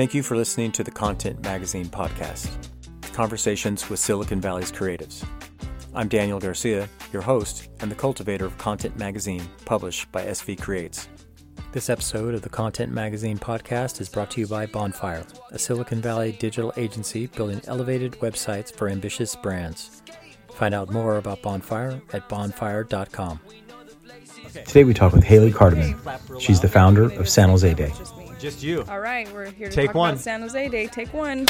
Thank you for listening to the Content Magazine podcast, conversations with Silicon Valley's creatives. I'm Daniel Garcia, your host and the cultivator of Content Magazine, published by SV Creates. This episode of the Content Magazine podcast is brought to you by Bonfire, a Silicon Valley digital agency building elevated websites for ambitious brands. Find out more about Bonfire at bonfire.com. Today we talk with Haley Cardamon. She's the founder of San Jose Day. Just you. All right, we're here to Take talk one. about San Jose Day. Take one.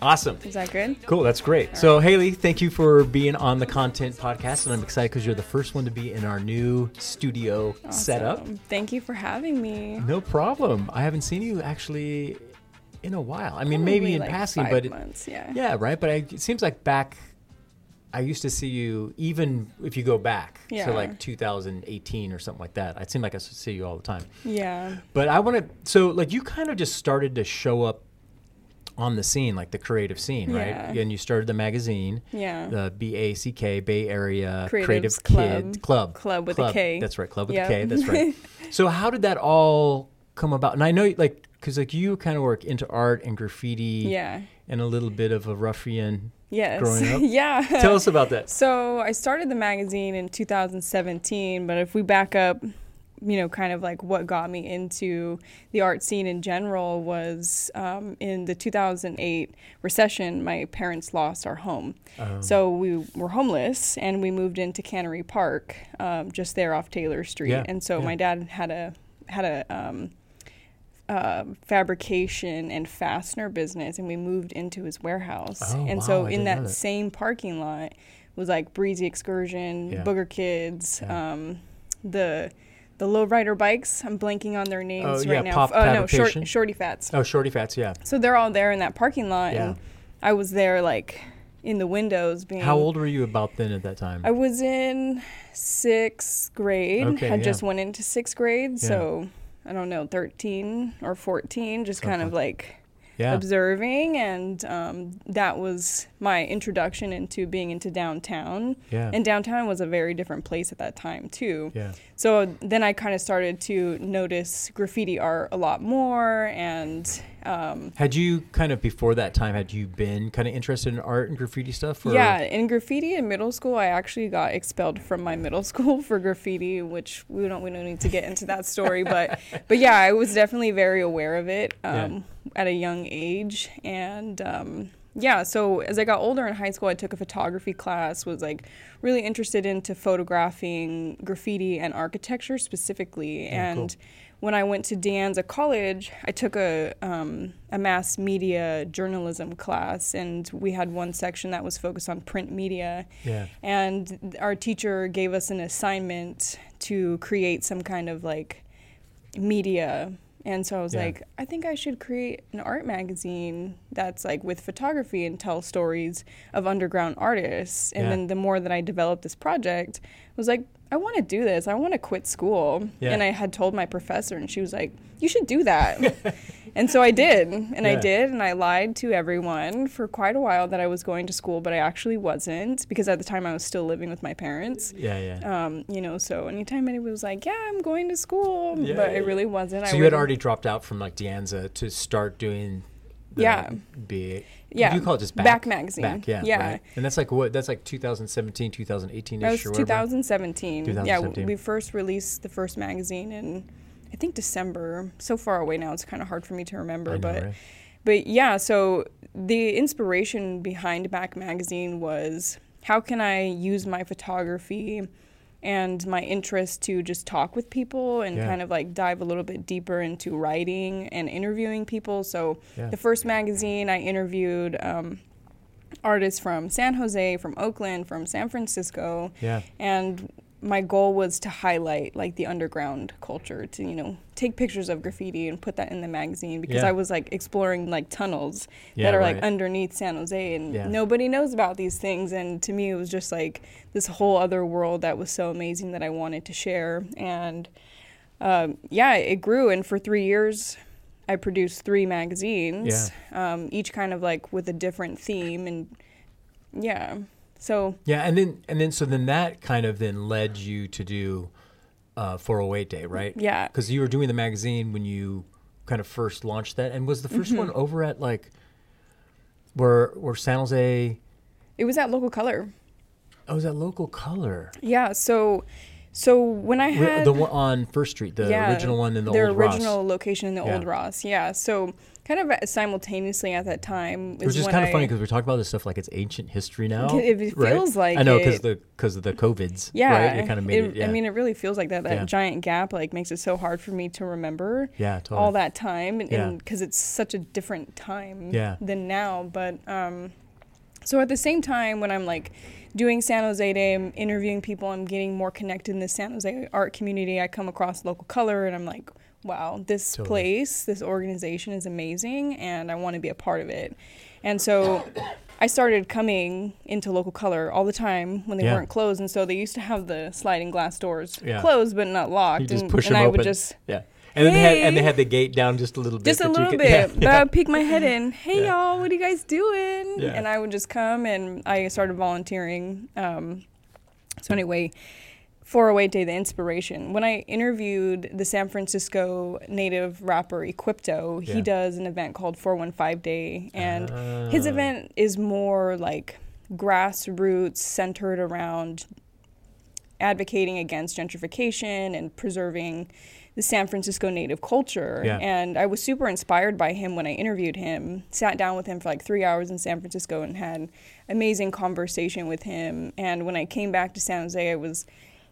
Awesome. Is that good? Cool. That's great. So, Haley, thank you for being on the Content Podcast. And I'm excited because you're the first one to be in our new studio setup. Thank you for having me. No problem. I haven't seen you actually in a while. I mean, maybe in like passing, five but it- months, yeah. yeah, right. But I, it seems like back, I used to see you even if you go back Yeah. to like 2018 or something like that. It seemed like I see you all the time. Yeah. But I want to. So, like, you kind of just started to show up on the scene, like the creative scene, right? Yeah. And you started the magazine, Yeah. the BACK Bay Area Creatives Creative Club. Kid Club, Club with a K. That's right, Club with Yep. a K. That's right. so, how did that all come about? And I know, like, because like you kind of work into art and graffiti, Yeah. and a little bit of a ruffian. Yes. Growing up? yeah. Tell us about that. So I started the magazine in 2017, but if we back up, you know, kind of like what got me into the art scene in general was um, in the 2008 recession, my parents lost our home. Um, So we were homeless and we moved into Cannery Park, um, just there off Taylor Street. Yeah, And so yeah. my dad had a had a um, uh, fabrication and fastener business, and we moved into his warehouse. Oh, and wow, so I in that, that. same parking lot was like Breezy Excursion, Yeah. Booger Kids, Yeah. um, the the lowrider bikes. I'm blanking on their names Oh, right yeah, now. Pop oh no, short, Shorty Fatz. oh, Shorty Fatz, yeah. So they're all there in that parking lot, Yeah. and I was there like in the windows being. How old were you about then at that time? I was in sixth grade. Okay, Had yeah. just went into sixth grade, so I don't know, thirteen or fourteen. Just kind of like yeah. observing, and um, that was my introduction into being into downtown. Yeah. And downtown was a very different place at that time too. yeah. So then I kind of started to notice graffiti art a lot more, and um, Had you kind of before that time had you been kind of interested in art and graffiti stuff? Or? Yeah, in graffiti in middle school, I actually got expelled from my middle school for graffiti, which we don't we don't need to get into that story, but but yeah, I was definitely very aware of it um, at a young age, and um, yeah. So as I got older in high school, I took a photography class. Was like really interested into photographing graffiti and architecture specifically, Yeah, cool. When I went to De Anza College, I took a um, a mass media journalism class, and we had one section that was focused on print media. Yeah. And our teacher gave us an assignment to create some kind of like media. And so I was Yeah. like, I think I should create an art magazine that's like with photography and tell stories of underground artists. And Yeah. then the more that I developed this project, I was like, I want to do this. I want to quit school. Yeah. And I had told my professor, and she was like, You should do that. and so I did. And I did. And I lied to everyone for quite a while that I was going to school, but I actually wasn't because at the time I was still living with my parents. Yeah, yeah. Um, you know, so anytime anybody was like, "Yeah, I'm going to school," Yeah, but yeah, I really wasn't. so I you had already dropped out from like De Anza to start doing the Yeah. B Yeah, you call it just back, Back magazine. back yeah Yeah. right? and that's like what that's like 2017 2018 That was or whatever 2017. Yeah, 2017. we first released the first magazine in, I think December. So far away now, it's kind of hard for me to remember. Know, but right? but yeah, so the inspiration behind Back Magazine was how can I use my photography and my interest to just talk with people and Yeah. kind of like dive a little bit deeper into writing and interviewing people. So Yeah. the first magazine I interviewed um, artists from San Jose, from Oakland, from San Francisco, yeah and my goal was to highlight like the underground culture to you know take pictures of graffiti and put that in the magazine because Yeah. I was like exploring like tunnels Yeah, that are right. like underneath San Jose and Yeah. nobody knows about these things and to me it was just like this whole other world that was so amazing that I wanted to share and um, yeah it grew and for three years I produced three magazines um, each kind of like with a different theme and yeah so yeah and then and then so then that kind of then led you to do uh 408 day right yeah because you were doing the magazine when you kind of first launched that, and was the 1st one Mm-hmm. over at like where where San Jose? It was at Local Color. Oh, was that local color? Yeah. So, so when I had the one on First Street, the yeah, original one in the their old Ross. original location in the Yeah. old Ross. Yeah. So kind of simultaneously at that time, Which is kind of I- funny because we're talking about this stuff like it's ancient history now. It- it right? feels like I know because the because of the covids. Yeah, right? It kind of made it. yeah. I mean, it really feels like that. That Yeah. giant gap like makes it so hard for me to remember yeah, totally. all that time, and Yeah. because it's such a different time Yeah. than now. But um, so at the same time, when I'm like doing San Jose Day, I'm interviewing people, I'm getting more connected in the San Jose art community. I come across local color, and I'm like, wow, this Totally. place, this organization is amazing, and I want to be a part of it. And so. I started coming into local color all the time when they Yeah. weren't closed, and so they used to have the sliding glass doors Yeah. closed but not locked. You just and, push and them I open. would just yeah, and then they had and they had the gate down just a little bit. just a little could- bit, yeah, but yeah. I would peek my head in. Hey y'all, what are you guys doing? And I would just come and I started volunteering. Um, so anyway, 408 Day, the inspiration. When I interviewed the San Francisco native rapper Equipto, Yeah. he does an event called 415 Day, and his Ah. event is more like grassroots, centered around advocating against gentrification and preserving the San Francisco native culture. Yeah. And I was super inspired by him when I interviewed him. Sat down with him for like three hours in San Francisco and had amazing conversation with him. And when I came back to San Jose, I was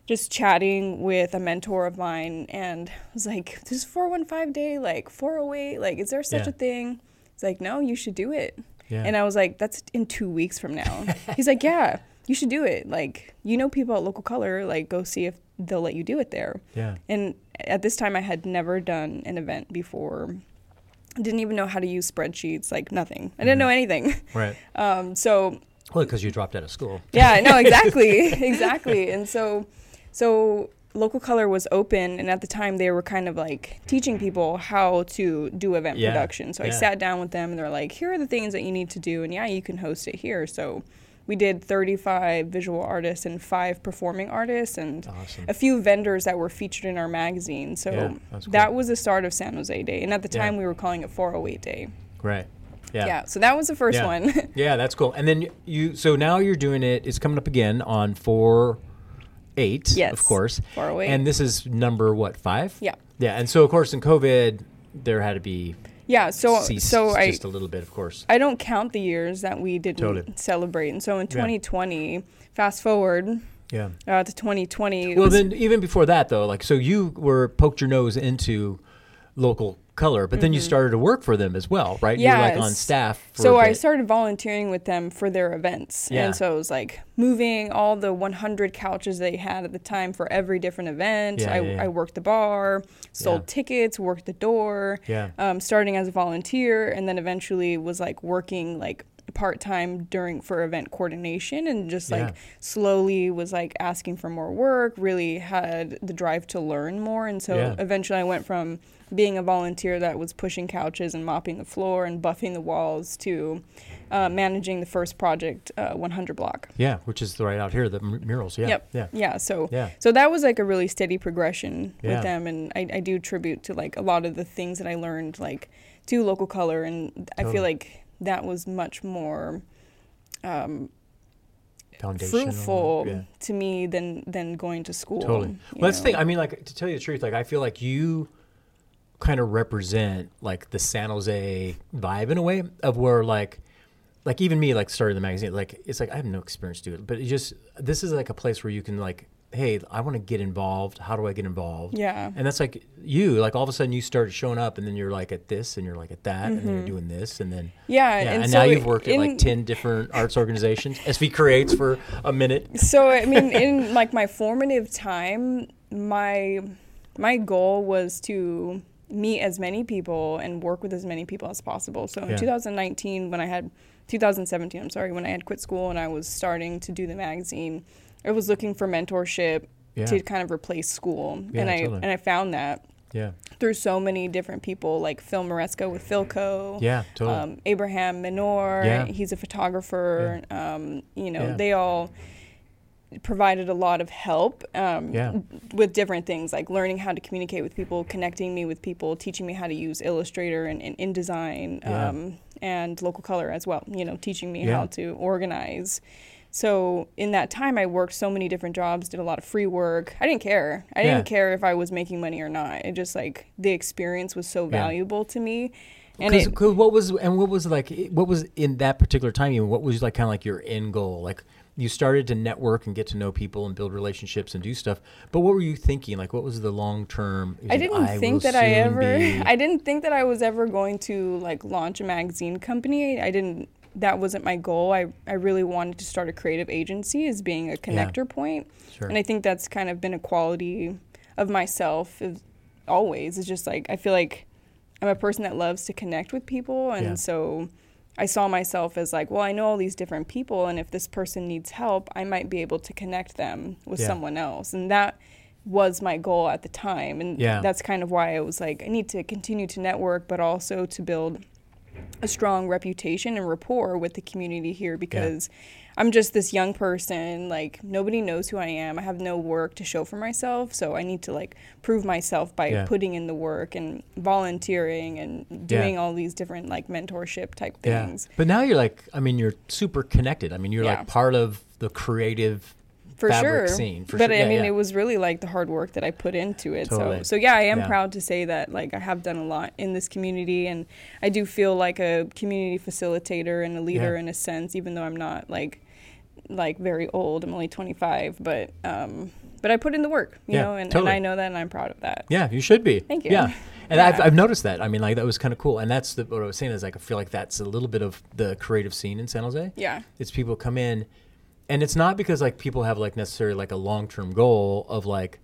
just chatting with a mentor of mine and I was like, this is 415 day, like 408, like, is there such Yeah. a thing? It's like, no, you should do it. Yeah. And I was like, that's in two weeks from now. He's like, yeah, you should do it. Like, you know people at Local Color, like, go see if they'll let you do it there. yeah, And at this time, I had never done an event before. I Didn't even know how to use spreadsheets, like nothing. I didn't know anything. right. Um, so Well, because you dropped out of school. yeah, no, exactly, exactly. And so, so local color was open, and at the time they were kind of like teaching people how to do event Yeah, production. So I sat down with them, and they're like, "Here are the things that you need to do, and yeah, you can host it here." So we did 35 visual artists and five performing artists, and Awesome. a few vendors that were featured in our magazine. So Yeah, cool. that was the start of San Jose Day, and at the Yeah. time we were calling it 408 Day. Right. Yeah. Yeah, so that was the first Yeah. one. Yeah, that's cool. And then you, so now you're doing it. It's coming up again on four, eight. Yes, of course. 408. And this is number what five? Yeah. Yeah, and so of course in COVID there had to be yeah, so ceased so I just a little bit, of course. I don't count the years that we didn't Totally. celebrate. And so in Yeah. 2020, fast forward Yeah. uh, to 2020. Well, was- then even before that though, like so you were poked your nose into local color, but then you started to work for them as well, right? Yeah, like on Mm-hmm. Staff. For so I started volunteering with them for their events. Yeah. And so it was like moving all the 100 couches they had at the time for every different event. Yeah, I, yeah. I worked the bar, sold tickets, worked the door. Yeah. Um, starting as a volunteer and then eventually was like working like part time during for event coordination and just like Yeah. slowly was like asking for more work, really had the drive to learn more. And so Yeah. eventually I went from being a volunteer that was pushing couches and mopping the floor and buffing the walls to uh, managing the first project, uh, 100 block. Yeah, which is right out here, the m- murals. Yeah. Yep. Yeah. Yeah. So Yeah. so that was like a really steady progression Yeah. with them, and I, I do tribute to like a lot of the things that I learned like to local color, and I feel like that was much more um, Foundational. fruitful Yeah. to me than than going to school. Totally. Well, that's the thing. I mean, like to tell you the truth, like I feel like you kind of represent like the San Jose vibe in a way of where like like even me like started the magazine like it's like I have no experience to it, but it just this is like a place where you can like hey I want to get involved. How do I get involved? Yeah. And that's like you like all of a sudden you started showing up and then you're like at this and you're like at that and then you're mm-hmm. doing this and then Yeah, yeah, and and, so now you've worked at like 10 different arts organizations. SV creates for a minute. so I mean, in like my formative time, my my goal was to meet as many people and work with as many people as possible. So in Yeah. 2019, when I had 2017, I'm sorry, when I had quit school and I was starting to do the magazine, I was looking for mentorship Yeah. to kind of replace school, Yeah, and I totally. and I found that Yeah. through so many different people like Phil Maresco with Philco. Yeah, totally. Um, Abraham Minor, Yeah. he's a photographer. Um, you know, Yeah. they all provided a lot of help um, Yeah. with different things like learning how to communicate with people, connecting me with people, teaching me how to use Illustrator and, and InDesign Yeah. um, and local color as well. You know, teaching me Yeah. how to organize. So in that time, I worked so many different jobs, did a lot of free work. I didn't care. I Yeah. didn't care if I was making money or not. It just like the experience was so Yeah. valuable to me. And Cause, it, 'cause what was and what was like what was in that particular time even what was like kind of like your end goal like you started to network and get to know people and build relationships and do stuff but what were you thinking like what was the long term I didn't think that I ever I didn't think that I was ever going to like launch a magazine company. I didn't that wasn't my goal. I, I really wanted to start a creative agency as being a connector point. Sure. And I think that's kind of been a quality of myself is always. It's just like I feel like I'm a person that loves to connect with people and Yeah. so I saw myself as like, well, I know all these different people and if this person needs help, I might be able to connect them with Yeah. someone else. And that was my goal at the time. And Yeah. that's kind of why I was like, I need to continue to network, but also to build a strong reputation and rapport with the community here because I'm just this young person. Like nobody knows who I am. I have no work to show for myself, so I need to like prove myself by Yeah. putting in the work and volunteering and doing all these different like mentorship type yeah things. but now you're like I mean you're super connected I mean you're Yeah. like part of the creative For fabric sure. scene for but sure I Yeah, mean, yeah. it was really like the hard work that I put into it. Totally. So, so yeah, I am Yeah. proud to say that like I have done a lot in this community, and I do feel like a community facilitator and a leader in a sense, even though I'm not like like very old. I'm only 25, but um, but I put in the work, you know, and, totally. and I know that, and I'm proud of that. Yeah, you should be. Thank you. Yeah. And Yeah. I've, I've noticed that. I mean, like, that was kind of cool. And that's the, what I was saying is, like, I feel like that's a little bit of the creative scene in San Jose. Yeah. It's people come in, and it's not because, like, people have, like, necessarily, like, a long term goal of, like,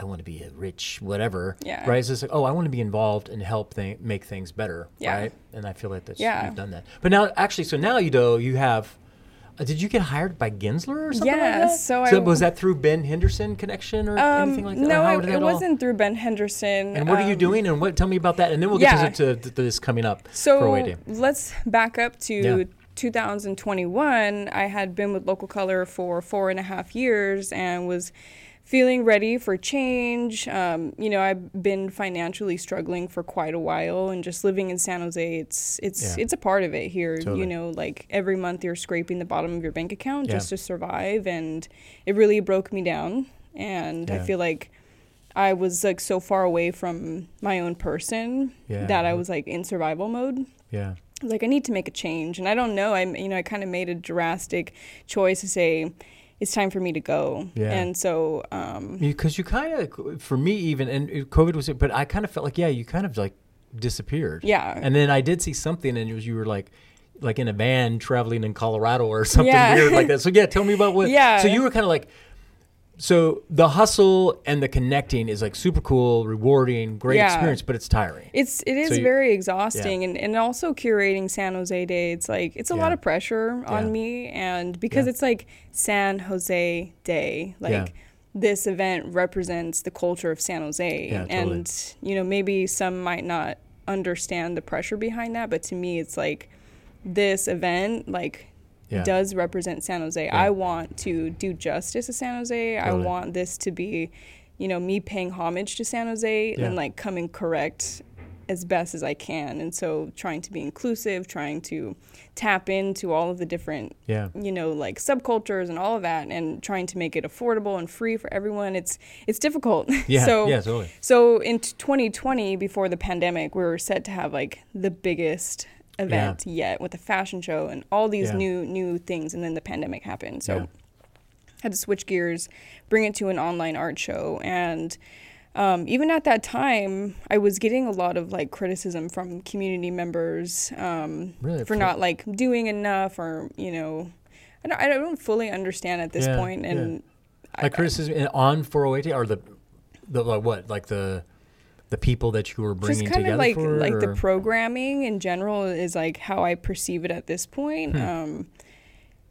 I want to be a rich whatever. Yeah. Right? It's just like, oh, I want to be involved and help th- make things better. Yeah. Right? And I feel like that's, Yeah. you've done that. But now, actually, so now, you know, you have, uh, did you get hired by Gensler or something Yeah, like that? so I- was that through Ben Henderson connection or Um, anything like that? No, how it, did it all- wasn't through Ben Henderson. and what are you um, doing? And what? Tell me about that, and then we'll get yeah. to, to, to this coming up. So let's back up to Yeah. 2021. I had been with Local Color for four and a half years and was feeling ready for change. Um, you know, I've been financially struggling for quite a while, and just living in San Jose, it's it's Yeah. it's a part of it here. Totally. You know, like every month you're scraping the bottom of your bank account Yeah. just to survive, and it really broke me down. And I feel like I was like so far away from my own person Yeah. that I was like in survival mode. Yeah. Like, I need to make a change, and I don't know. I'm, you know, I kind of made a drastic choice to say it's time for me to go. Yeah. And so, um, Because you kind of, for me even, and COVID was, it, but I kind of felt like, yeah, you kind of like disappeared. Yeah. And then I did see something, and it was you were like, like in a van traveling in Colorado or something Yeah. weird like that. So yeah, tell me about what. Yeah. So you were kind of like. So the hustle and the connecting is like super cool, rewarding, great Yeah. experience, but it's tiring. it's it is So you- very exhausting, and, and also curating San Jose Day. It's like it's a Yeah. lot of pressure Yeah. on me, and because Yeah. it's like San Jose Day, like. Yeah. This event represents the culture of San Jose, Yeah, totally. and you know maybe some might not understand the pressure behind that, but to me, it's like this event, like Yeah. does represent San Jose. I want to do justice to San Jose. I want this to be, you know, me paying homage to San Jose Yeah. and like coming correct as best as I can. And so trying to be inclusive, trying to tap into all of the different Yeah. you know like subcultures and all of that and trying to make it affordable and free for everyone it's it's difficult Yeah. so yeah. Totally. so in t- 2020, before the pandemic, we were set to have like the biggest event yet with a fashion show and all these Yeah. new new things, and then the pandemic happened. So Yeah. had to switch gears, bring it to an online art show, and um, even at that time, I was getting a lot of like criticism from community members um, Really? for not like doing enough, or you know, I don't, I don't fully understand at this Yeah, point, and I- like criticism in- on 408 or the the like what like the the people that you were bringing just kind together of like for like the programming in general is like how I perceive it at this point. Hmm. Um,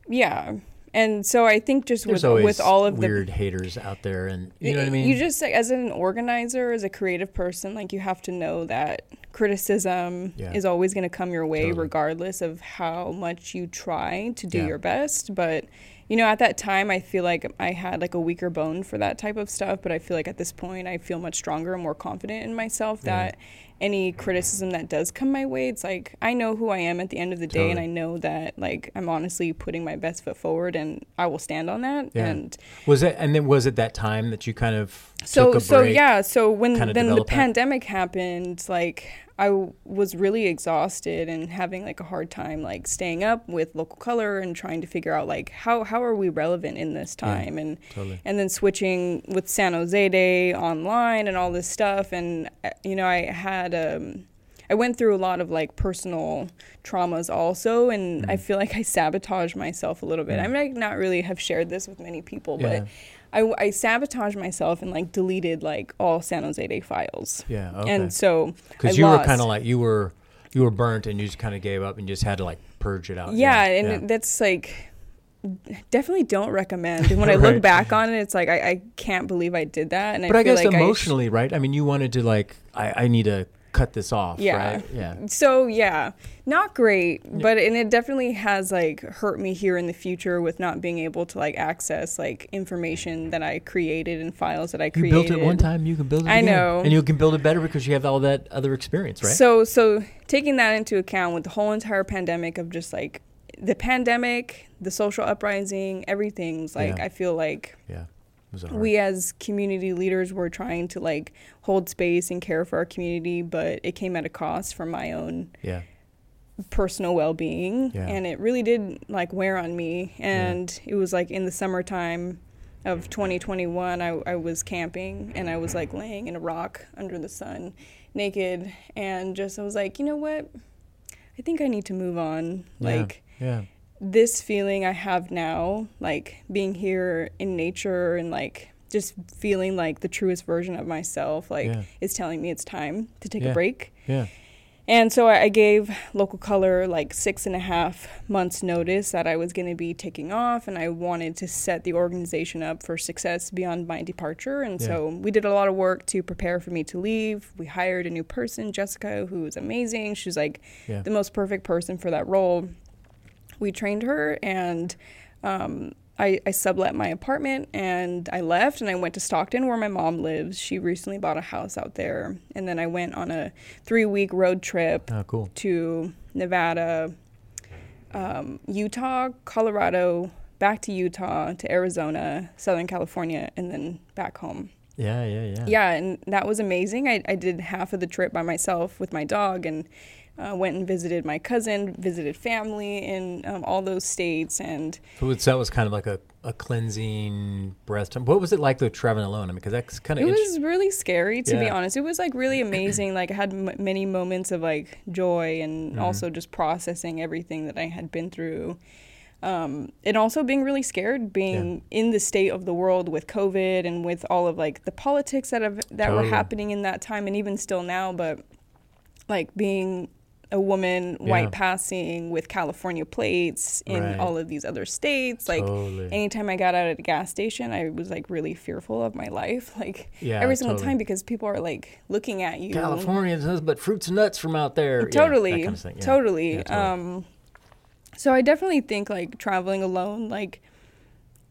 yeah, and so I think just there's with with all of weird the weird haters out there and you know what I mean you just like, as an organizer, as a creative person, like you have to know that criticism Yeah. is always going to come your way Totally. regardless of how much you try to do Yeah. your best but you know at that time i feel like i had like a weaker bone for that type of stuff but i feel like at this point i feel much stronger and more confident in myself Yeah. that any criticism that does come my way it's like i know who i am at the end of the day and i know that like i'm honestly putting my best foot forward and i will stand on that Yeah. and Was it? And then was it that time that you kind of so so break? yeah so when then the develop that? pandemic happened like I w- was really exhausted and having like a hard time like staying up with local color and trying to figure out like how how are we relevant in this Yeah. time and Totally. and then switching with San Jose Day online and all this stuff and uh, you know I had um I went through a lot of like personal traumas also and I Mhm. feel like I sabotaged myself a little bit. Mm. I might not really have shared this with many people, Yeah. but I, I sabotaged myself and like deleted like all San Jose Day files. Yeah. Okay. And so Because you were kind of like you were you were burnt and you just kind of gave up and just had to like purge it out. yeah, and yeah. that's like definitely don't recommend. And when I look back on it, it's like I, I can't believe I did that. And but I I feel guess like I sh- emotionally, right? I mean, you wanted to like I, I need to cut this off. Yeah. Right? Yeah. So yeah, not great, but and it definitely has like hurt me here in the future with not being able to like access like information that I created and files that I created. You built it one time, you can build it I again. know. And you can build it better because you have all that other experience, right? So so taking that into account with the whole entire pandemic of just like the pandemic, the social uprising, everything's like Yeah. I feel like yeah. We as community leaders were trying to like hold space and care for our community, but it came at a cost for my own yeah. personal well-being Yeah. and it really did like wear on me and it was like in the summertime of 2021 I, I was camping and i was like laying in a rock under the sun naked and just i was like you know what i think i need to move on Yeah. like Yeah. This feeling i have now like being here in nature and like just feeling like the truest version of myself like Yeah. is telling me it's time to take Yeah. a break Yeah. and so I gave local color like six and a half months notice that I was going to be taking off and I wanted to set the organization up for success beyond my departure. And so we did a lot of work to prepare for me to leave. We hired a new person, Jessica, who was amazing. She's like Yeah. the most perfect person for that role. We trained her and um, I, I sublet my apartment and I left and I went to Stockton where my mom lives. She recently bought a house out there. And then I went on a three week road trip Oh, cool. to Nevada, um, Utah, Colorado, back to Utah, to Arizona, Southern California, and then back home. Yeah. Yeah. Yeah. Yeah, and that was amazing. I, I did half of the trip by myself with my dog and uh, went and visited my cousin, visited family in um, all those states. And So that was kind of like a, a cleansing breath time. What was it like though traveling alone? I mean, because that's kind of it was really scary, to be honest. It was like really amazing. like I had m- many moments of like joy and Mhm. also just processing everything that I had been through. um, and also being really scared being in the state of the world with COVID and with all of like the politics that have that were happening in that time and even still now. But like being a woman, Yeah. white passing with California plates in Right. all of these other states, like. totally. Anytime I got out at a gas station, I was like really fearful of my life, like Yeah, every single totally. time, because people are like looking at you. California does, but fruits and nuts from out there. Yeah, totally kind of. Yeah. totally Yeah, totally. um so i definitely think like traveling alone like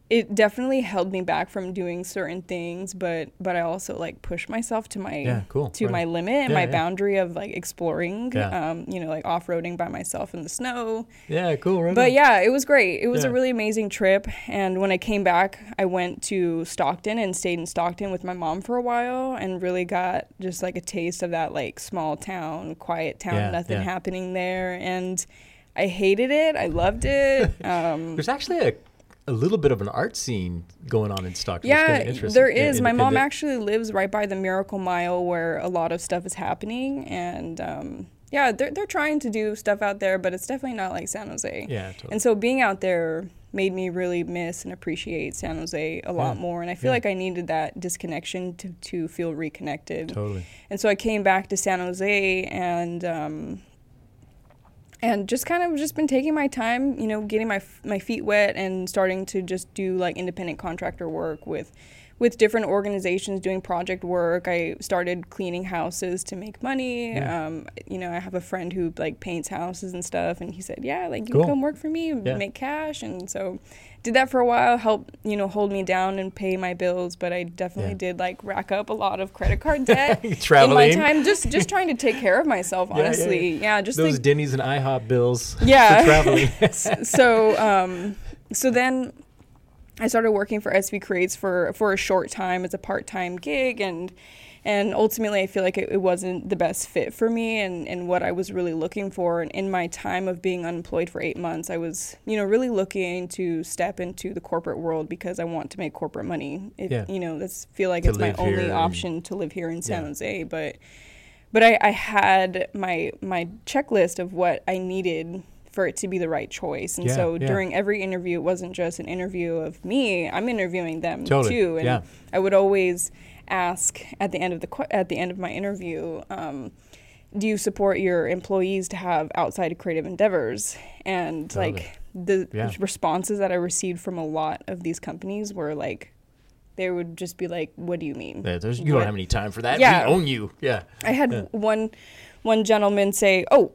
it definitely held me back from doing certain things but but i also like pushed myself to my Yeah, cool. to Right my limit and Yeah, my yeah. boundary of like exploring um you know like off-roading by myself in the snow Yeah, cool. Right but on. yeah, it was great. It was a really amazing trip. And when I came back, I went to Stockton and stayed in Stockton with my mom for a while and really got just like a taste of that like small town, quiet town, nothing happening there. And I hated it. I loved it. Um, There's actually a, a little bit of an art scene going on in Stockton. Yeah, there Yeah. My mom actually lives right by the Miracle Mile where a lot of stuff is happening. And um, yeah, they're, they're trying to do stuff out there, but it's definitely not like San Jose. Yeah, totally. And so being out there made me really miss and appreciate San Jose a lot Yeah. more. And I feel Yeah. like I needed that disconnection to, to feel reconnected. totally. And so I came back to San Jose and um, and just kind of just been taking my time, you know, getting my my feet wet and starting to just do like independent contractor work with with different organizations doing project work. I started cleaning houses to make money. Yeah. Um, you know, I have a friend who like paints houses and stuff, and he said, "Yeah, like you Cool. can come work for me, and Yeah. make cash." And so, did that for a while, help you know hold me down and pay my bills. But I definitely Yeah. did like rack up a lot of credit card debt in my time, just just trying to take care of myself. Honestly, yeah, just Those like Denny's and IHOP bills Yeah. for traveling. so um so then I started working for SV Creates for for a short time as a part-time gig and and ultimately I feel like it, it wasn't the best fit for me and, and what I was really looking for and in my time of being unemployed for eight months I was you know really looking to step into the corporate world because I want to make corporate money it, Yeah. you know that's feel like To it's my only option to live here in San Yeah. Jose but but I, I had my my checklist of what I needed for it to be the right choice. And Yeah, so yeah. during every interview, it wasn't just an interview of me. I'm interviewing them Totally, too. And yeah. I would always ask at the end of the que- at the end of my interview. Um, do you support your employees to have outside creative endeavors? And Totally. like the responses that I received from a lot of these companies were like, they would just be like, "What do you mean?" Yeah, there's, you don't have any time for that. Yeah. We own you. Yeah. I had one one gentleman say, "Oh,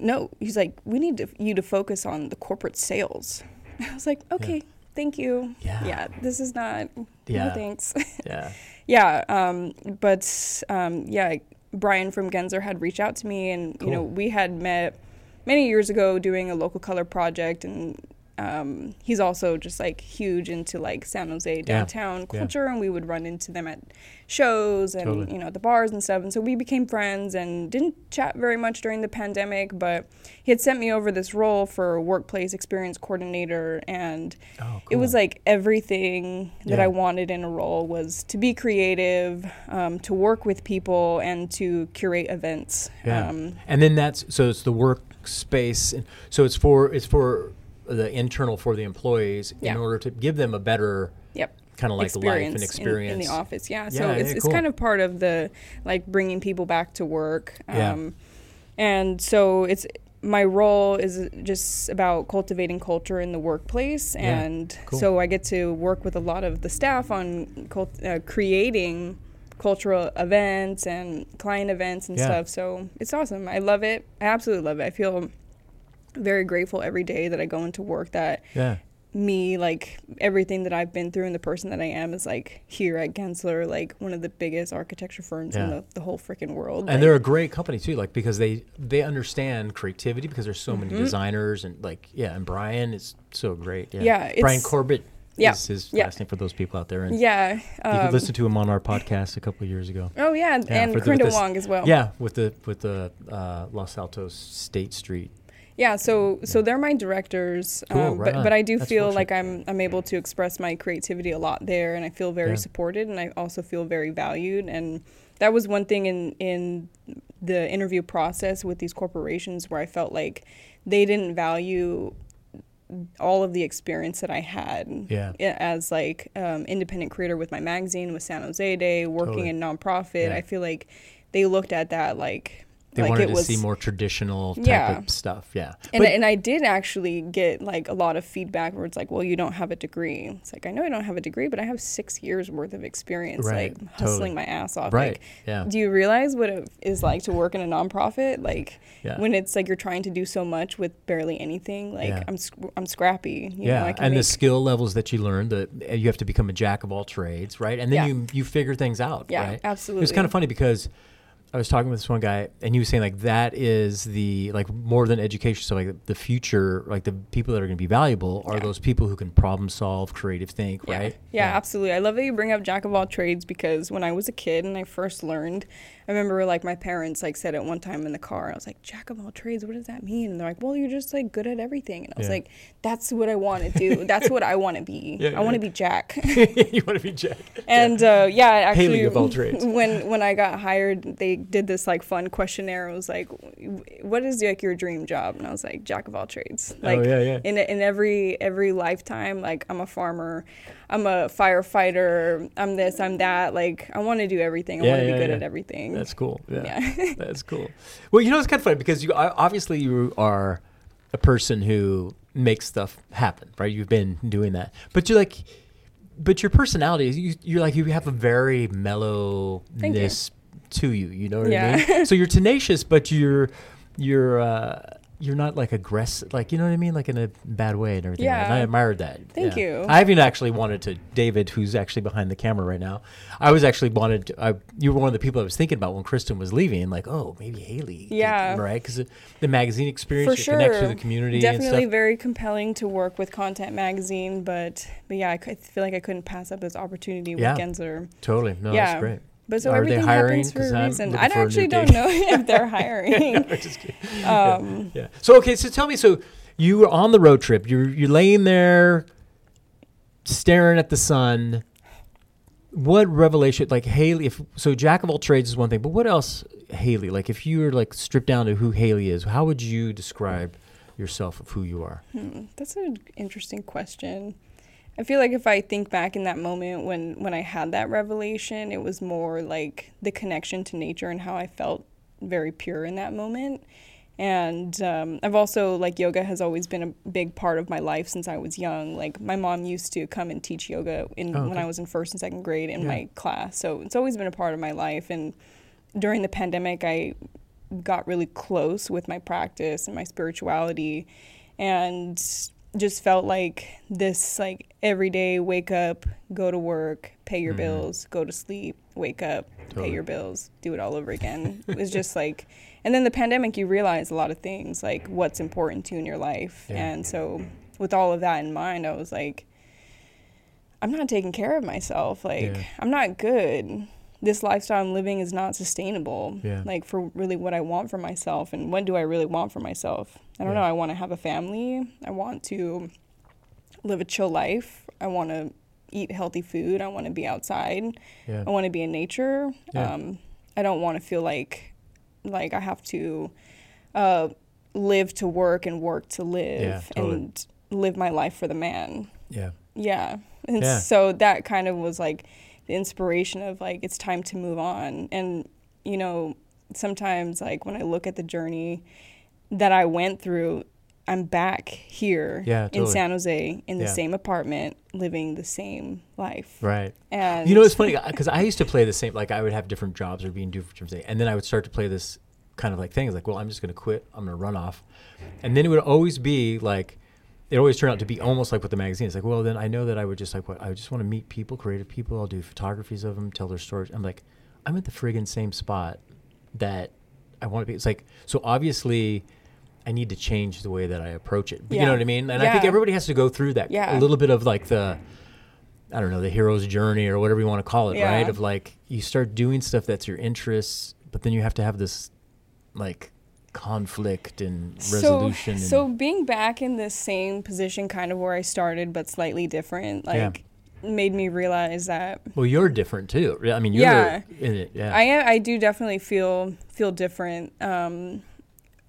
no." He's like, "We need to, you to focus on the corporate sales." I was like, "Okay, thank you. Yeah. this is not. Yeah. No thanks." Yeah. yeah, um, but um, yeah, Brian from Gensler had reached out to me, and you know, we had met many years ago doing a local color project, and um, he's also just like huge into like San Jose downtown Yeah. culture, and we would run into them at shows and Totally. you know at the bars and stuff, and so we became friends and didn't chat very much during the pandemic, but he had sent me over this role for workplace experience coordinator, and Oh, it was like everything that Yeah. I wanted in a role was to be creative, um, to work with people, and to curate events. Yeah. Um, and then that's so it's the workspace. and So it's for it's for the internal for the employees in order to give them a better yep. kind of like life and experience in, the office. Yeah. So Yeah, it's, yeah, it's cool. kind of part of the like bringing people back to work. Yeah. Um, and so it's my role is just about cultivating culture in the workplace Yeah, and cool. so i get to work with a lot of the staff on cult- uh, creating cultural events and client events and Yeah. stuff so it's awesome i love it i absolutely love it i feel very grateful every day that i go into work that Yeah. me like everything that I've been through and the person that I am is like here at Gensler, like one of the biggest architecture firms in the, the whole freaking world. and like, they're a great company too like because they they understand creativity because there's so many designers and like yeah and brian is so great yeah, Mm-hmm. Yeah, brian corbett yeah, is his yeah. last name for those people out there and yeah. you Um, could listen to him on our podcast a couple of years ago oh yeah, Yeah, and Corinda Wong as well. yeah with the with the uh, los altos state street Yeah, so so they're my directors, Cool, um, right but on. but I do That's feel like I'm I'm able to express my creativity a lot there, and I feel very Yeah. supported, and I also feel very valued, and that was one thing in in the interview process with these corporations where I felt like they didn't value all of the experience that I had Yeah. as like um, independent creator with my magazine with San Jose Day, working Totally. in nonprofit. Yeah. I feel like they looked at that like they like wanted to was see more traditional type Yeah. of stuff yeah and, But- and I did actually get like a lot of feedback where it's like, well, you don't have a degree. It's like I know I don't have a degree, but I have six years worth of experience, Right, like hustling totally. my ass off. Right, Like, yeah. Do you realize what it is like to work in a nonprofit? Like Yeah. when it's like you're trying to do so much with barely anything. Like Yeah. I'm sc- I'm scrappy. You yeah, know, and the skill levels that you learn, that eh, you have to become a jack of all trades, right? And then you you figure things out, Yeah, right? It was absolutely. kind of funny because I was talking with this one guy, and he was saying like that is the like more than education. So like the future, like the people that are going to be valuable are Yeah. those people who can problem solve, creative think, Yeah. right? Yeah, absolutely. I love that you bring up jack of all trades because when I was a kid and I first learned, I remember like my parents like said it one time in the car. I was like, jack of all trades, what does that mean? And they're like, well, you're just like good at everything. And I was Yeah. like, that's what I want to do. That's what I want to be. Yeah, I want to yeah. be Jack. you want to be jack. And uh, yeah, actually, Haley of all trades. when when I got hired, they did this like fun questionnaire. It was like, "What is like your dream job?" And I was like, "Jack of all trades." Like Oh, yeah, yeah. in in every every lifetime, like I'm a farmer, I'm a firefighter, I'm this, I'm that. Like I want to do everything. I Yeah, want to yeah, be good yeah. at everything. That's cool. Yeah. Yeah. That's cool. Well, you know, it's kind of funny because you obviously you are a person who makes stuff happen, right? You've been doing that, but you're like but your personality is you, you're like you have a very mellowness to you. You know what. I mean? so you're tenacious, but you're you're uh, you're not like aggressive, like you know what I mean, like in a bad way and everything. And I admired that. Thank Yeah. you. I even actually wanted to David, who's actually behind the camera right now. I was actually wanted. To, I, you were one of the people I was thinking about when Kristen was leaving. Like, oh, maybe Haley. Yeah. right. Because the magazine experience, For you sure. connect to the community. Definitely and stuff. very compelling to work with Content Magazine, but but yeah, I, could, feel like I couldn't pass up this opportunity Yeah. Gensler. Totally. No, Yeah. that's great. But so Are they everything hiring? happens for a reason. I for a new actually don't know if they're hiring. Kidding. um, Yeah. So okay, so tell me, so you were on the road trip. You're you're laying there, staring at the sun. What revelation, like Haley? If so, jack of all trades is one thing, but what else, Haley? Like if you were like stripped down to who Haley is, how would you describe yourself of who you are? Hmm, that's an interesting question. I feel like if I think back in that moment when when I had that revelation, it was more like the connection to nature and how I felt very pure in that moment. And um, I've also like yoga has always been a big part of my life since I was young. Like my mom used to come and teach yoga in Oh, when. I was in first and second grade in Yeah. my class. So it's always been a part of my life. And during the pandemic, I got really close with my practice and my spirituality and just felt like this like every day wake up go to work pay your Mhm. bills go to sleep wake up Totally. pay your bills do it all over again it was just like and then the pandemic you realize a lot of things like what's important to you in your life Yeah. and so with all of that in mind i was like i'm not taking care of myself like Yeah. i'm not good this lifestyle i'm living is not sustainable Yeah. like for really what i want for myself and what do i really want for myself i don't Yeah. know i want to have a family i want to live a chill life i want to eat healthy food i want to be outside Yeah. i want to be in nature Yeah. um, i don't want to feel like like i have to uh, live to work and work to live Yeah, totally. and live my life for the man Yeah. yeah. And Yeah. so that kind of was like the inspiration of like it's time to move on. And you know, sometimes like when I look at the journey that I went through, I'm back here Yeah, in. San Jose in the Yeah. same apartment, living the same life. Right. And You know, it's funny because I used to play the same. Like I would have different jobs or be in different things, and then I would start to play this kind of like things. Like, well, I'm just going to quit. I'm going to run off, and then it would always be like, it always turned out to be almost like with the magazine. It's like, well, then I know that I would just like what I just want to meet people, creative people. I'll do photographies of them, tell their stories. I'm like, I'm at the friggin' same spot that I want to be. It's like so obviously. I need to change the way that I approach it. You know what I mean? And I think everybody has to go through that. Yeah. A little bit of like the, I don't know, the hero's journey or whatever you want to call it, right? Of like you start doing stuff that's your interests, but then you have to have this like conflict and resolution. So, so and, being back in the same position, kind of where I started, but slightly different, Yeah. like made me realize that well, you're different too. I mean, you're Yeah. in it. Yeah. I am, I do definitely feel feel different. Um,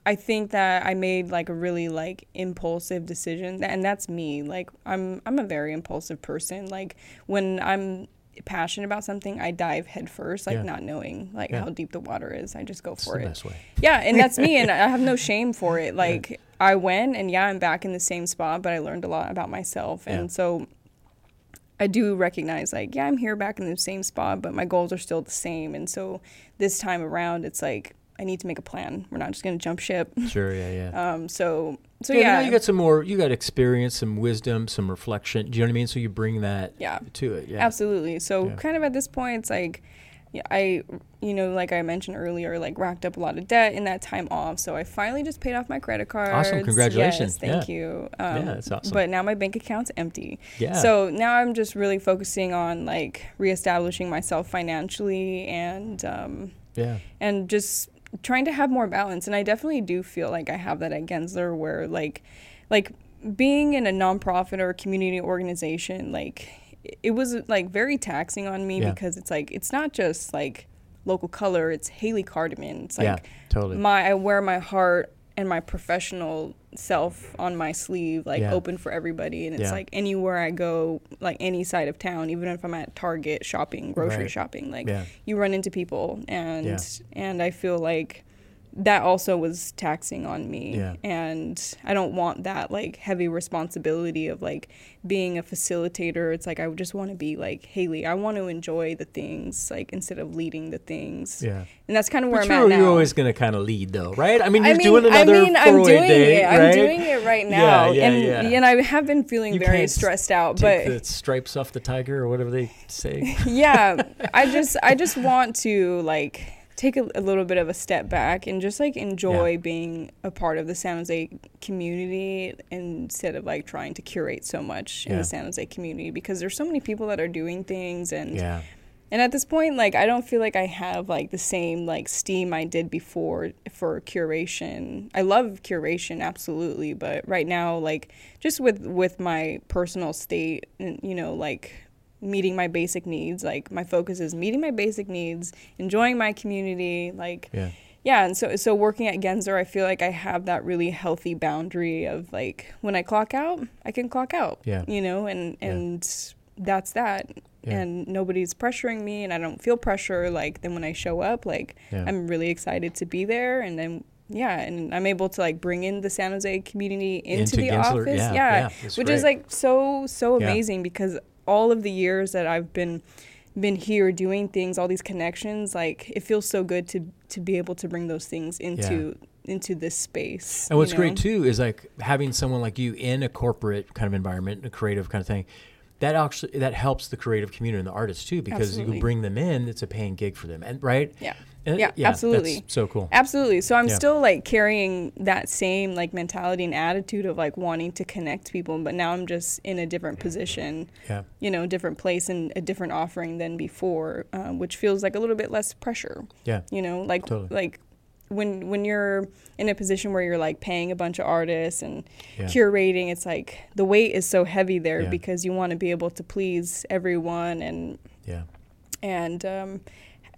I think that I made like a really like impulsive decision, and that's me. Like I'm I'm a very impulsive person. Like when I'm passionate about something, I dive headfirst, like Yeah. not knowing like Yeah. how deep the water is. I just go It's for it. Yeah, and that's me, and I have no shame for it. Like I went, and yeah, I'm back in the same spot, but I learned a lot about myself, and so I do recognize like yeah, I'm here back in the same spot, but my goals are still the same, and so this time around, it's like I need to make a plan. We're not just gonna jump ship. Sure. Yeah. Yeah. Um, so so yeah, yeah, now you got some more. You got experience, some wisdom, some reflection. Do you know what I mean? So you bring that yeah. to it. Yeah. Absolutely. So Yeah. kind of at this point, it's like, I, you know, like I mentioned earlier, like racked up a lot of debt in that time off. So I finally just paid off my credit cards. Awesome. Congratulations. Yes, thank Yeah. you. Um, Yeah, that's awesome. But now my bank account's empty. Yeah. So now I'm just really focusing on like reestablishing myself financially and um, yeah. and just trying to have more balance. And I definitely do feel like I have that at Gensler where like like being in a nonprofit or a community organization, like it was like very taxing on me Yeah. because it's like it's not just like local color, it's Haley Cardamon. It's yeah. like Totally. my I wear my heart and my professional self on my sleeve, like Yeah. open for everybody. And it's Yeah. like anywhere I go, like any side of town, even if I'm at Target shopping, grocery Right. shopping, like yeah. you run into people and and I feel like that also was taxing on me Yeah. and i don't want that like heavy responsibility of like being a facilitator it's like i just want to be like haley i want to enjoy the things like instead of leading the things Yeah. and that's kind of where But i'm you're, at you're always going to kind of lead, though, right? I mean, I you're mean, doing another I mean, I'm 408 doing day, it. I'm right? doing it right now, yeah, and yeah. and I have been feeling You very stressed out. But the stripes off the tiger, or whatever they say. yeah, I just I just want to like take a, a little bit of a step back and just like enjoy Yeah. being a part of the San Jose community instead of like trying to curate so much in the San Jose community because there's so many people that are doing things and yeah. and at this point like I don't feel like I have like the same like steam I did before for curation. I love curation absolutely, but right now like just with with my personal state and you know like meeting my basic needs, like my focus is meeting my basic needs, enjoying my community, like Yeah. yeah, and so so working at Gensler, I feel like I have that really healthy boundary of like when I clock out, I can clock out. Yeah. You know, and Yeah. and that's that. Yeah. And nobody's pressuring me and I don't feel pressure like then when I show up, like Yeah. I'm really excited to be there and then yeah, and I'm able to like bring in the San Jose community into, Into the Gensler, office. yeah, Yeah. yeah, which is like so so Yeah. amazing because all of the years that I've been been here doing things, all these connections, like it feels so good to to be able to bring those things into into this space. And what's you great too is like having someone like you in a corporate kind of environment, a creative kind of thing. That actually that helps the creative community and the artists too because Absolutely. you bring them in. It's a paying gig for them, and right? Yeah. And- Yeah, absolutely. That's so cool. Absolutely. So I'm Yeah. still like carrying that same like mentality and attitude of like wanting to connect people, but now I'm just in a different position, Yeah. you know, different place and a different offering than before, um, which feels like a little bit less pressure. Yeah. You know, like Totally. like when when you're in a position where you're like paying a bunch of artists and Yeah. curating, it's like the weight is so heavy there Yeah. because you want to be able to please everyone and Yeah. and um,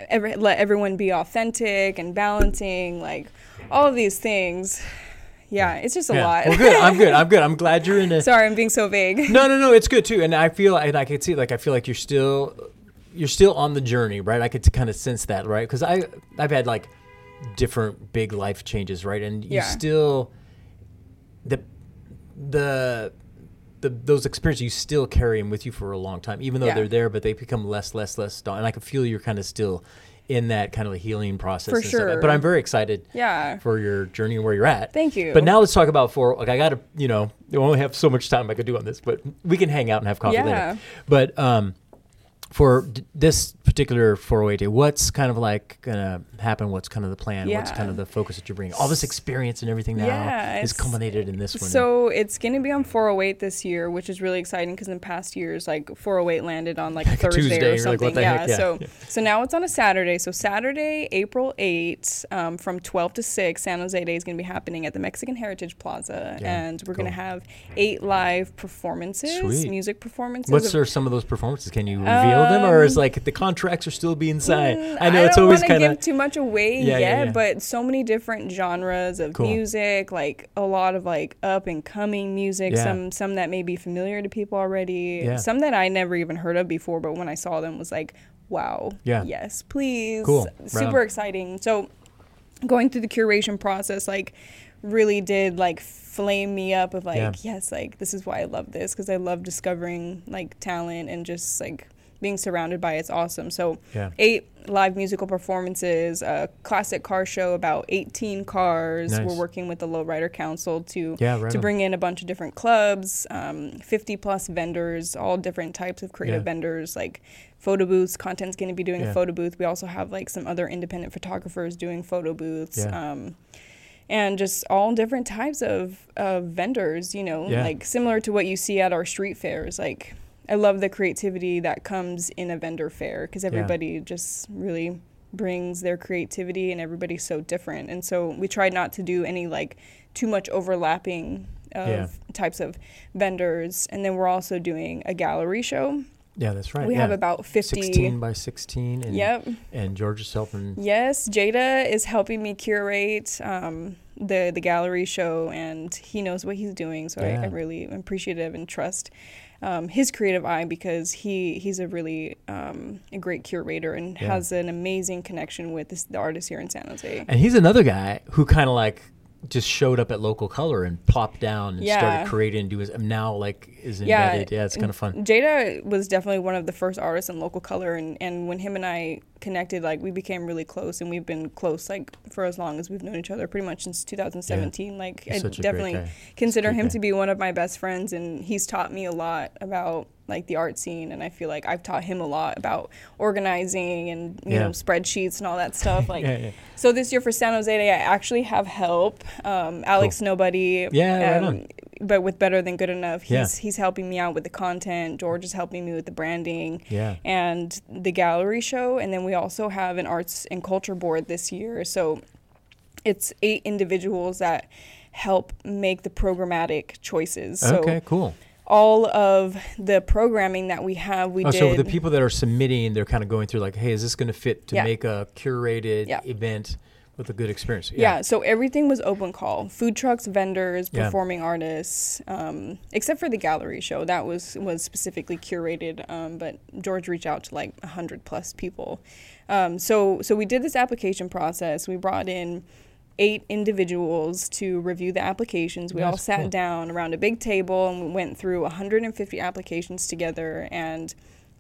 every, let everyone be authentic and balancing like all of these things. Yeah, it's just a yeah. lot. Well, good. I'm good. I'm good. I'm glad you're in a. Sorry, I'm being so vague. No, no, no. It's good too, and I feel and I can see like I feel like you're still you're still on the journey, right? I could kind of sense that, right? Because I I've had like different big life changes, right? And you Yeah. still the the the those experiences you still carry them with you for a long time, even though Yeah. they're there, but they become less, less, less. daunting. And I can feel you're kind of still in that kind of a healing process. For and stuff. sure. But I'm very excited Yeah. for your journey and where you're at. Thank you. But now let's talk about for like I got to you know we only have so much time I could do on this, but we can hang out and have coffee Yeah. later. But um, for d- this particular 408 day, what's kind of like gonna happen? What's kind of the plan? What's kind of the focus that you're bringing? All this experience and everything now Yeah, is culminated in this one. So it's going to be on 408 this year, which is really exciting because in past years, like 408 landed on like Like Thursday Tuesday, or like, something. the yeah? Yeah, So yeah. so now it's on a Saturday. So Saturday, April 8th, um, from 12 to 6, San Jose Day is going to be happening at the Mexican Heritage Plaza, Yeah, and we're gonna have eight live performances, Sweet. music performances. What's are some of those performances? Can you reveal them, or is Um, like the contracts are still being signed? Mm, I know it's don't always kind of give too much away Yeah, yet, yeah, yeah. but so many different genres of Cool. music, like a lot of like up and coming music. Yeah. Some some that may be familiar to people already. Yeah. Some that I never even heard of before, but when I saw them was like, wow. Yeah. Yes, please. Cool. Super on. exciting. So going through the curation process, like really did like flame me up of like Yeah. yes like this is why i love this because i love discovering like talent and just like being surrounded by it's awesome so Yeah. eight live musical performances a classic car show about 18 cars Nice. we're working with the lowrider council to Yeah, right to on. bring in a bunch of different clubs um, 50 plus vendors all different types of creative Yeah. vendors like photo booths content's going to be doing Yeah. a photo booth we also have like some other independent photographers doing photo booths um, and just all different types of, of vendors you know like similar to what you see at our street fairs like i love the creativity that comes in a vendor fair because everybody just really brings their creativity and everybody's so different and so we tried not to do any like too much overlapping of Yeah. types of vendors and then we're also doing a gallery show yeah, that's right. we yeah. have about 50 16 by 16 and yep and George's helping Yes, Jada is helping me curate um, the the gallery show, and he knows what he's doing. So Yeah. I, I really am appreciative and trust um, his creative eye because he he's a really um, a great curator and Yeah. has an amazing connection with this, the artists here in San Jose. And he's another guy who kind of like just showed up at local color and plopped down and Yeah. started creating and doing and now like is Yeah, embedded. Yeah, it's kind of fun. Jada was definitely one of the first artists in local color, and, and when him and I connected, like we became really close, and we've been close like for as long as we've known each other, pretty much since 2017. Like He's I such a great definitely consider him good to be one of my best friends, and he's taught me a lot about like the art scene, and I feel like I've taught him a lot about organizing and you Yeah. know spreadsheets and all that stuff. Like Yeah, yeah. so this year for San Jose Day, I actually have help. Um, Alex Nobody. Yeah, right um, on. But with Better Than Good Enough, he's he's helping me out with the content. George is helping me with the branding. Yeah. And the gallery show, and then we also have an arts and culture board this year. So it's eight individuals that help make the programmatic choices. So okay, cool. All of the programming that we have, we Oh, did. so the people that are submitting, they're kind of going through like, hey, is this going to fit to Yeah. make a curated Yeah. event with a good experience? Yeah. so everything was open call. Food trucks, vendors, Yeah. performing artists, um, except for the gallery show. That was was specifically curated, um, but George reached out to like hundred plus people. Um, so so we did this application process. We brought in eight individuals to review the applications. We all sat cool. down around a big table and we went through 150 applications together and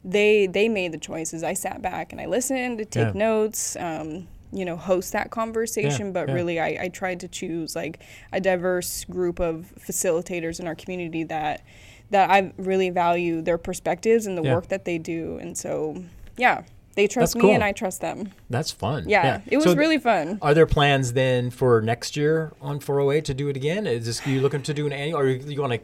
they they made the choices. I sat back and I listened to take Yeah. notes, um, you know, host that conversation. but yeah. really, I, I tried to choose like a diverse group of facilitators in our community that that I really value their perspectives and the Yeah. work that they do. And so, yeah, they trust me and I trust them. That's fun. Yeah, it was So really fun. Are there plans then for next year on 408 to do it again? Is this you looking to do an annual, or you want to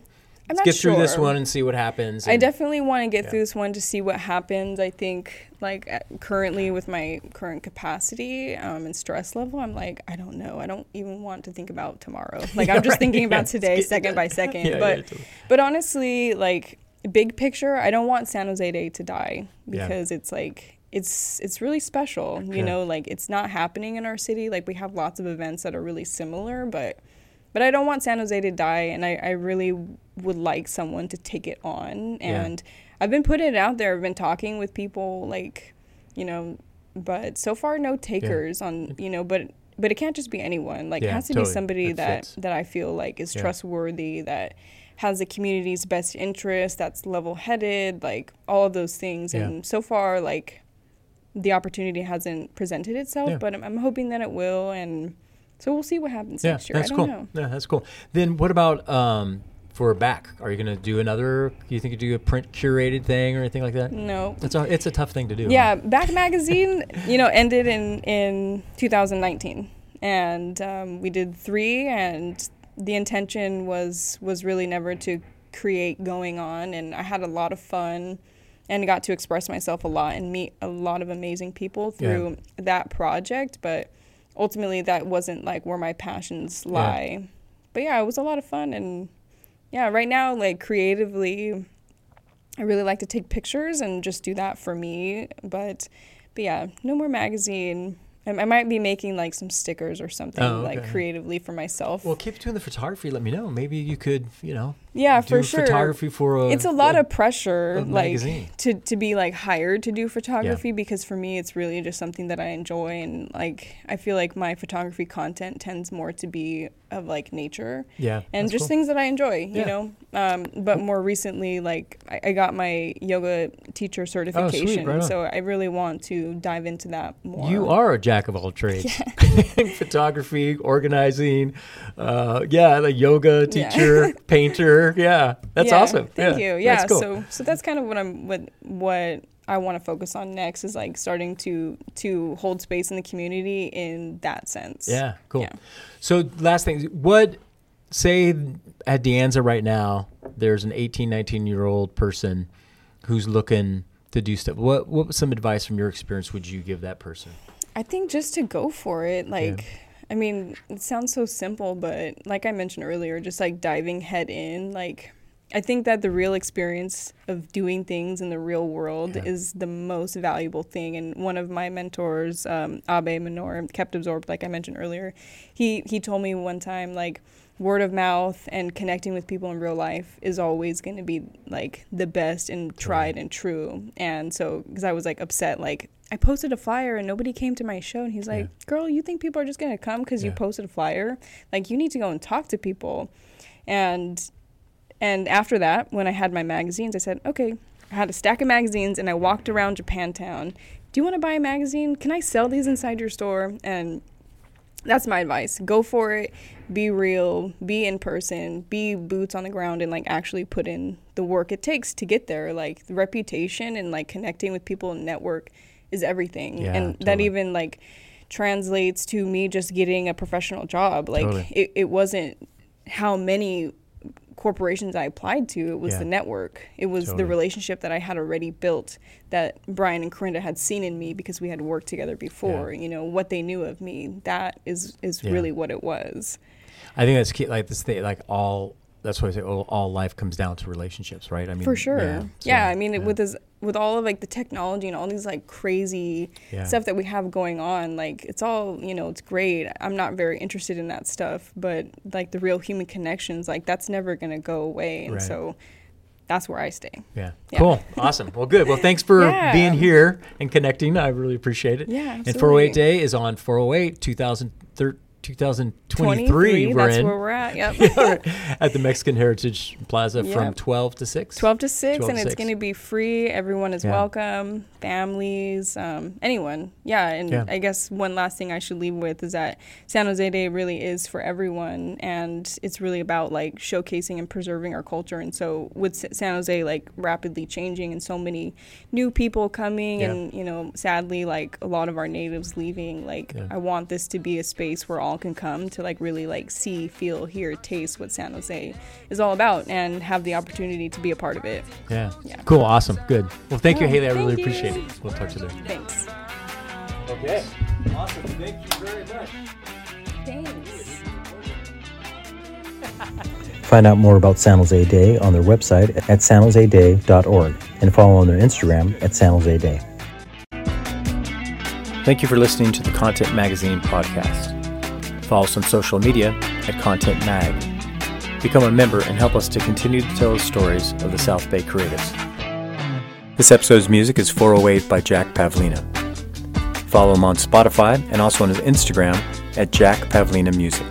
get through this one and see what happens? I definitely want to get Yeah. through this one to see what happens. I think, like, currently with my current capacity um, and stress level, I'm like, I don't know. I don't even want to think about tomorrow. Like, Yeah, I'm just right. thinking Yeah, about today, second by second. Yeah, but, yeah, totally. but honestly, like, big picture, I don't want San Jose Day to die Yeah. because it's like, it's it's really special, you know. Like it's not happening in our city. Like we have lots of events that are really similar, but but I don't want San Jose to die, and I, I really would like someone to take it on. Yeah. And I've been putting it out there. I've been talking with people, like, you know, but so far no takers on, you know, but but it can't just be anyone. Like, Yeah, it has to totally. be somebody That that fits. that I feel like is Yeah. trustworthy, that has the community's best interest, that's level-headed, like all of those things. Yeah. And so far, like, the opportunity hasn't presented itself, Yeah. but I'm, I'm hoping that it will, and so we'll see what happens Yeah, next year. that's I cool. don't know. Yeah, that's cool. Then what about um, for back? Are you going to do another? Do you think you do a print curated thing or anything like that? No, It's a it's a tough thing to do. Yeah, Back Magazine, you know, ended in in 2019, and um, we did three, and the intention was was really never to create going on, and I had a lot of fun, and got to express myself a lot and meet a lot of amazing people through that project, but ultimately that wasn't like where my passions lie. But yeah, it was a lot of fun, and yeah, right now like creatively. I really like to take pictures and just do that for me. But, but yeah, no more magazine. I, I might be making like some stickers or something Oh, like creatively for myself. Well, keep doing the photography. Let me know. Maybe you could, you know, yeah, do for sure. photography for a. it's a lot of pressure, like magazine. to to be like hired to do photography because for me it's really just something that I enjoy and like I feel like my photography content tends more to be of like nature yeah, and just cool. things that I enjoy, Yeah. you know. Um, but more recently, like I, I got my yoga teacher certification, Oh, right so I really want to dive into that more. You are a jack of all trades. Photography, organizing, uh, yeah, like yoga Yeah. teacher, painter. Yeah, that's Yeah, awesome. Thank yeah, you. Yeah. cool. So so that's kind of what I'm what what I want to focus on next is like starting to to hold space in the community in that sense. Yeah, cool. Yeah. So last thing, what say at De Anza right now, there's an 18, 19 year old person who's looking to do stuff. What what some advice from your experience would you give that person? I think just to go for it, like, I mean, it sounds so simple, but like I mentioned earlier, just like diving head in, like, I think that the real experience of doing things in the real world Yeah. is the most valuable thing. And one of my mentors, um, Abe Minor, kept absorbed, like I mentioned earlier. He he told me one time like word of mouth and connecting with people in real life is always going to be like the best and tried and true. And so because I was like upset, like I posted a flyer and nobody came to my show, and he's like, Yeah. "Girl, you think people are just going to come because you posted a flyer? Like you need to go and talk to people." And and after that, when I had my magazines, I said, okay, I had a stack of magazines and I walked around Japantown. Do you want to buy a magazine? Can I sell these inside your store? And that's my advice. Go for it. Be real. Be in person. Be boots on the ground and like actually put in the work it takes to get there. Like the reputation and like connecting with people and network is everything. Yeah, and that even like translates to me just getting a professional job. Like Totally. it, it wasn't how many corporations I applied to, it was Yeah. the network. It was Totally. the relationship that I had already built that Brian and Corinda had seen in me because we had worked together before. You know, what they knew of me. That is is Yeah. really what it was. I think that's key. Like this thing, like all. That's why I say all, all life comes down to relationships, right? I mean, For sure. Yeah. Yeah, I mean, yeah. with this, with all of like the technology and all these like crazy Yeah. stuff that we have going on, like it's all you know, it's great. I'm not very interested in that stuff, but like the real human connections, like that's never gonna go away, and Right. so that's where I stay. Yeah. Yeah. Cool. Awesome. Well, good. Well, thanks for Yeah. being here and connecting. I really appreciate it. Yeah, And 408. Day is on 408 2013 2023. we're that's in where we're at. Yep. at the Mexican Heritage Plaza from 12 to 6. 12 to 6 12 and to it's going to be free everyone is Yeah. welcome families um, anyone yeah and Yeah. i guess one last thing i should leave with is that san jose day really is for everyone and it's really about like showcasing and preserving our culture and so with san jose like rapidly changing and so many new people coming and you know sadly like a lot of our natives leaving like i want this to be a space where all can come to like really like see feel hear taste what san jose is all about and have the opportunity to be a part of it Yeah. Yeah. Cool. Awesome. Good. Well, thank you, Haley. I really you. appreciate it. We'll talk to you later. thanks Okay. Awesome. Thank you very much. thanks Find out more about San Jose Day on their website at sanjoseday.org and follow on their Instagram at San Jose Day. Thank you for listening to the Content Magazine podcast. Follow us on social media at Content Mag. Become a member and help us to continue to tell the stories of the South Bay creatives. This episode's music is 408 by Jack Pavlina. Follow him on Spotify and also on his Instagram at Jack Pavlina Music.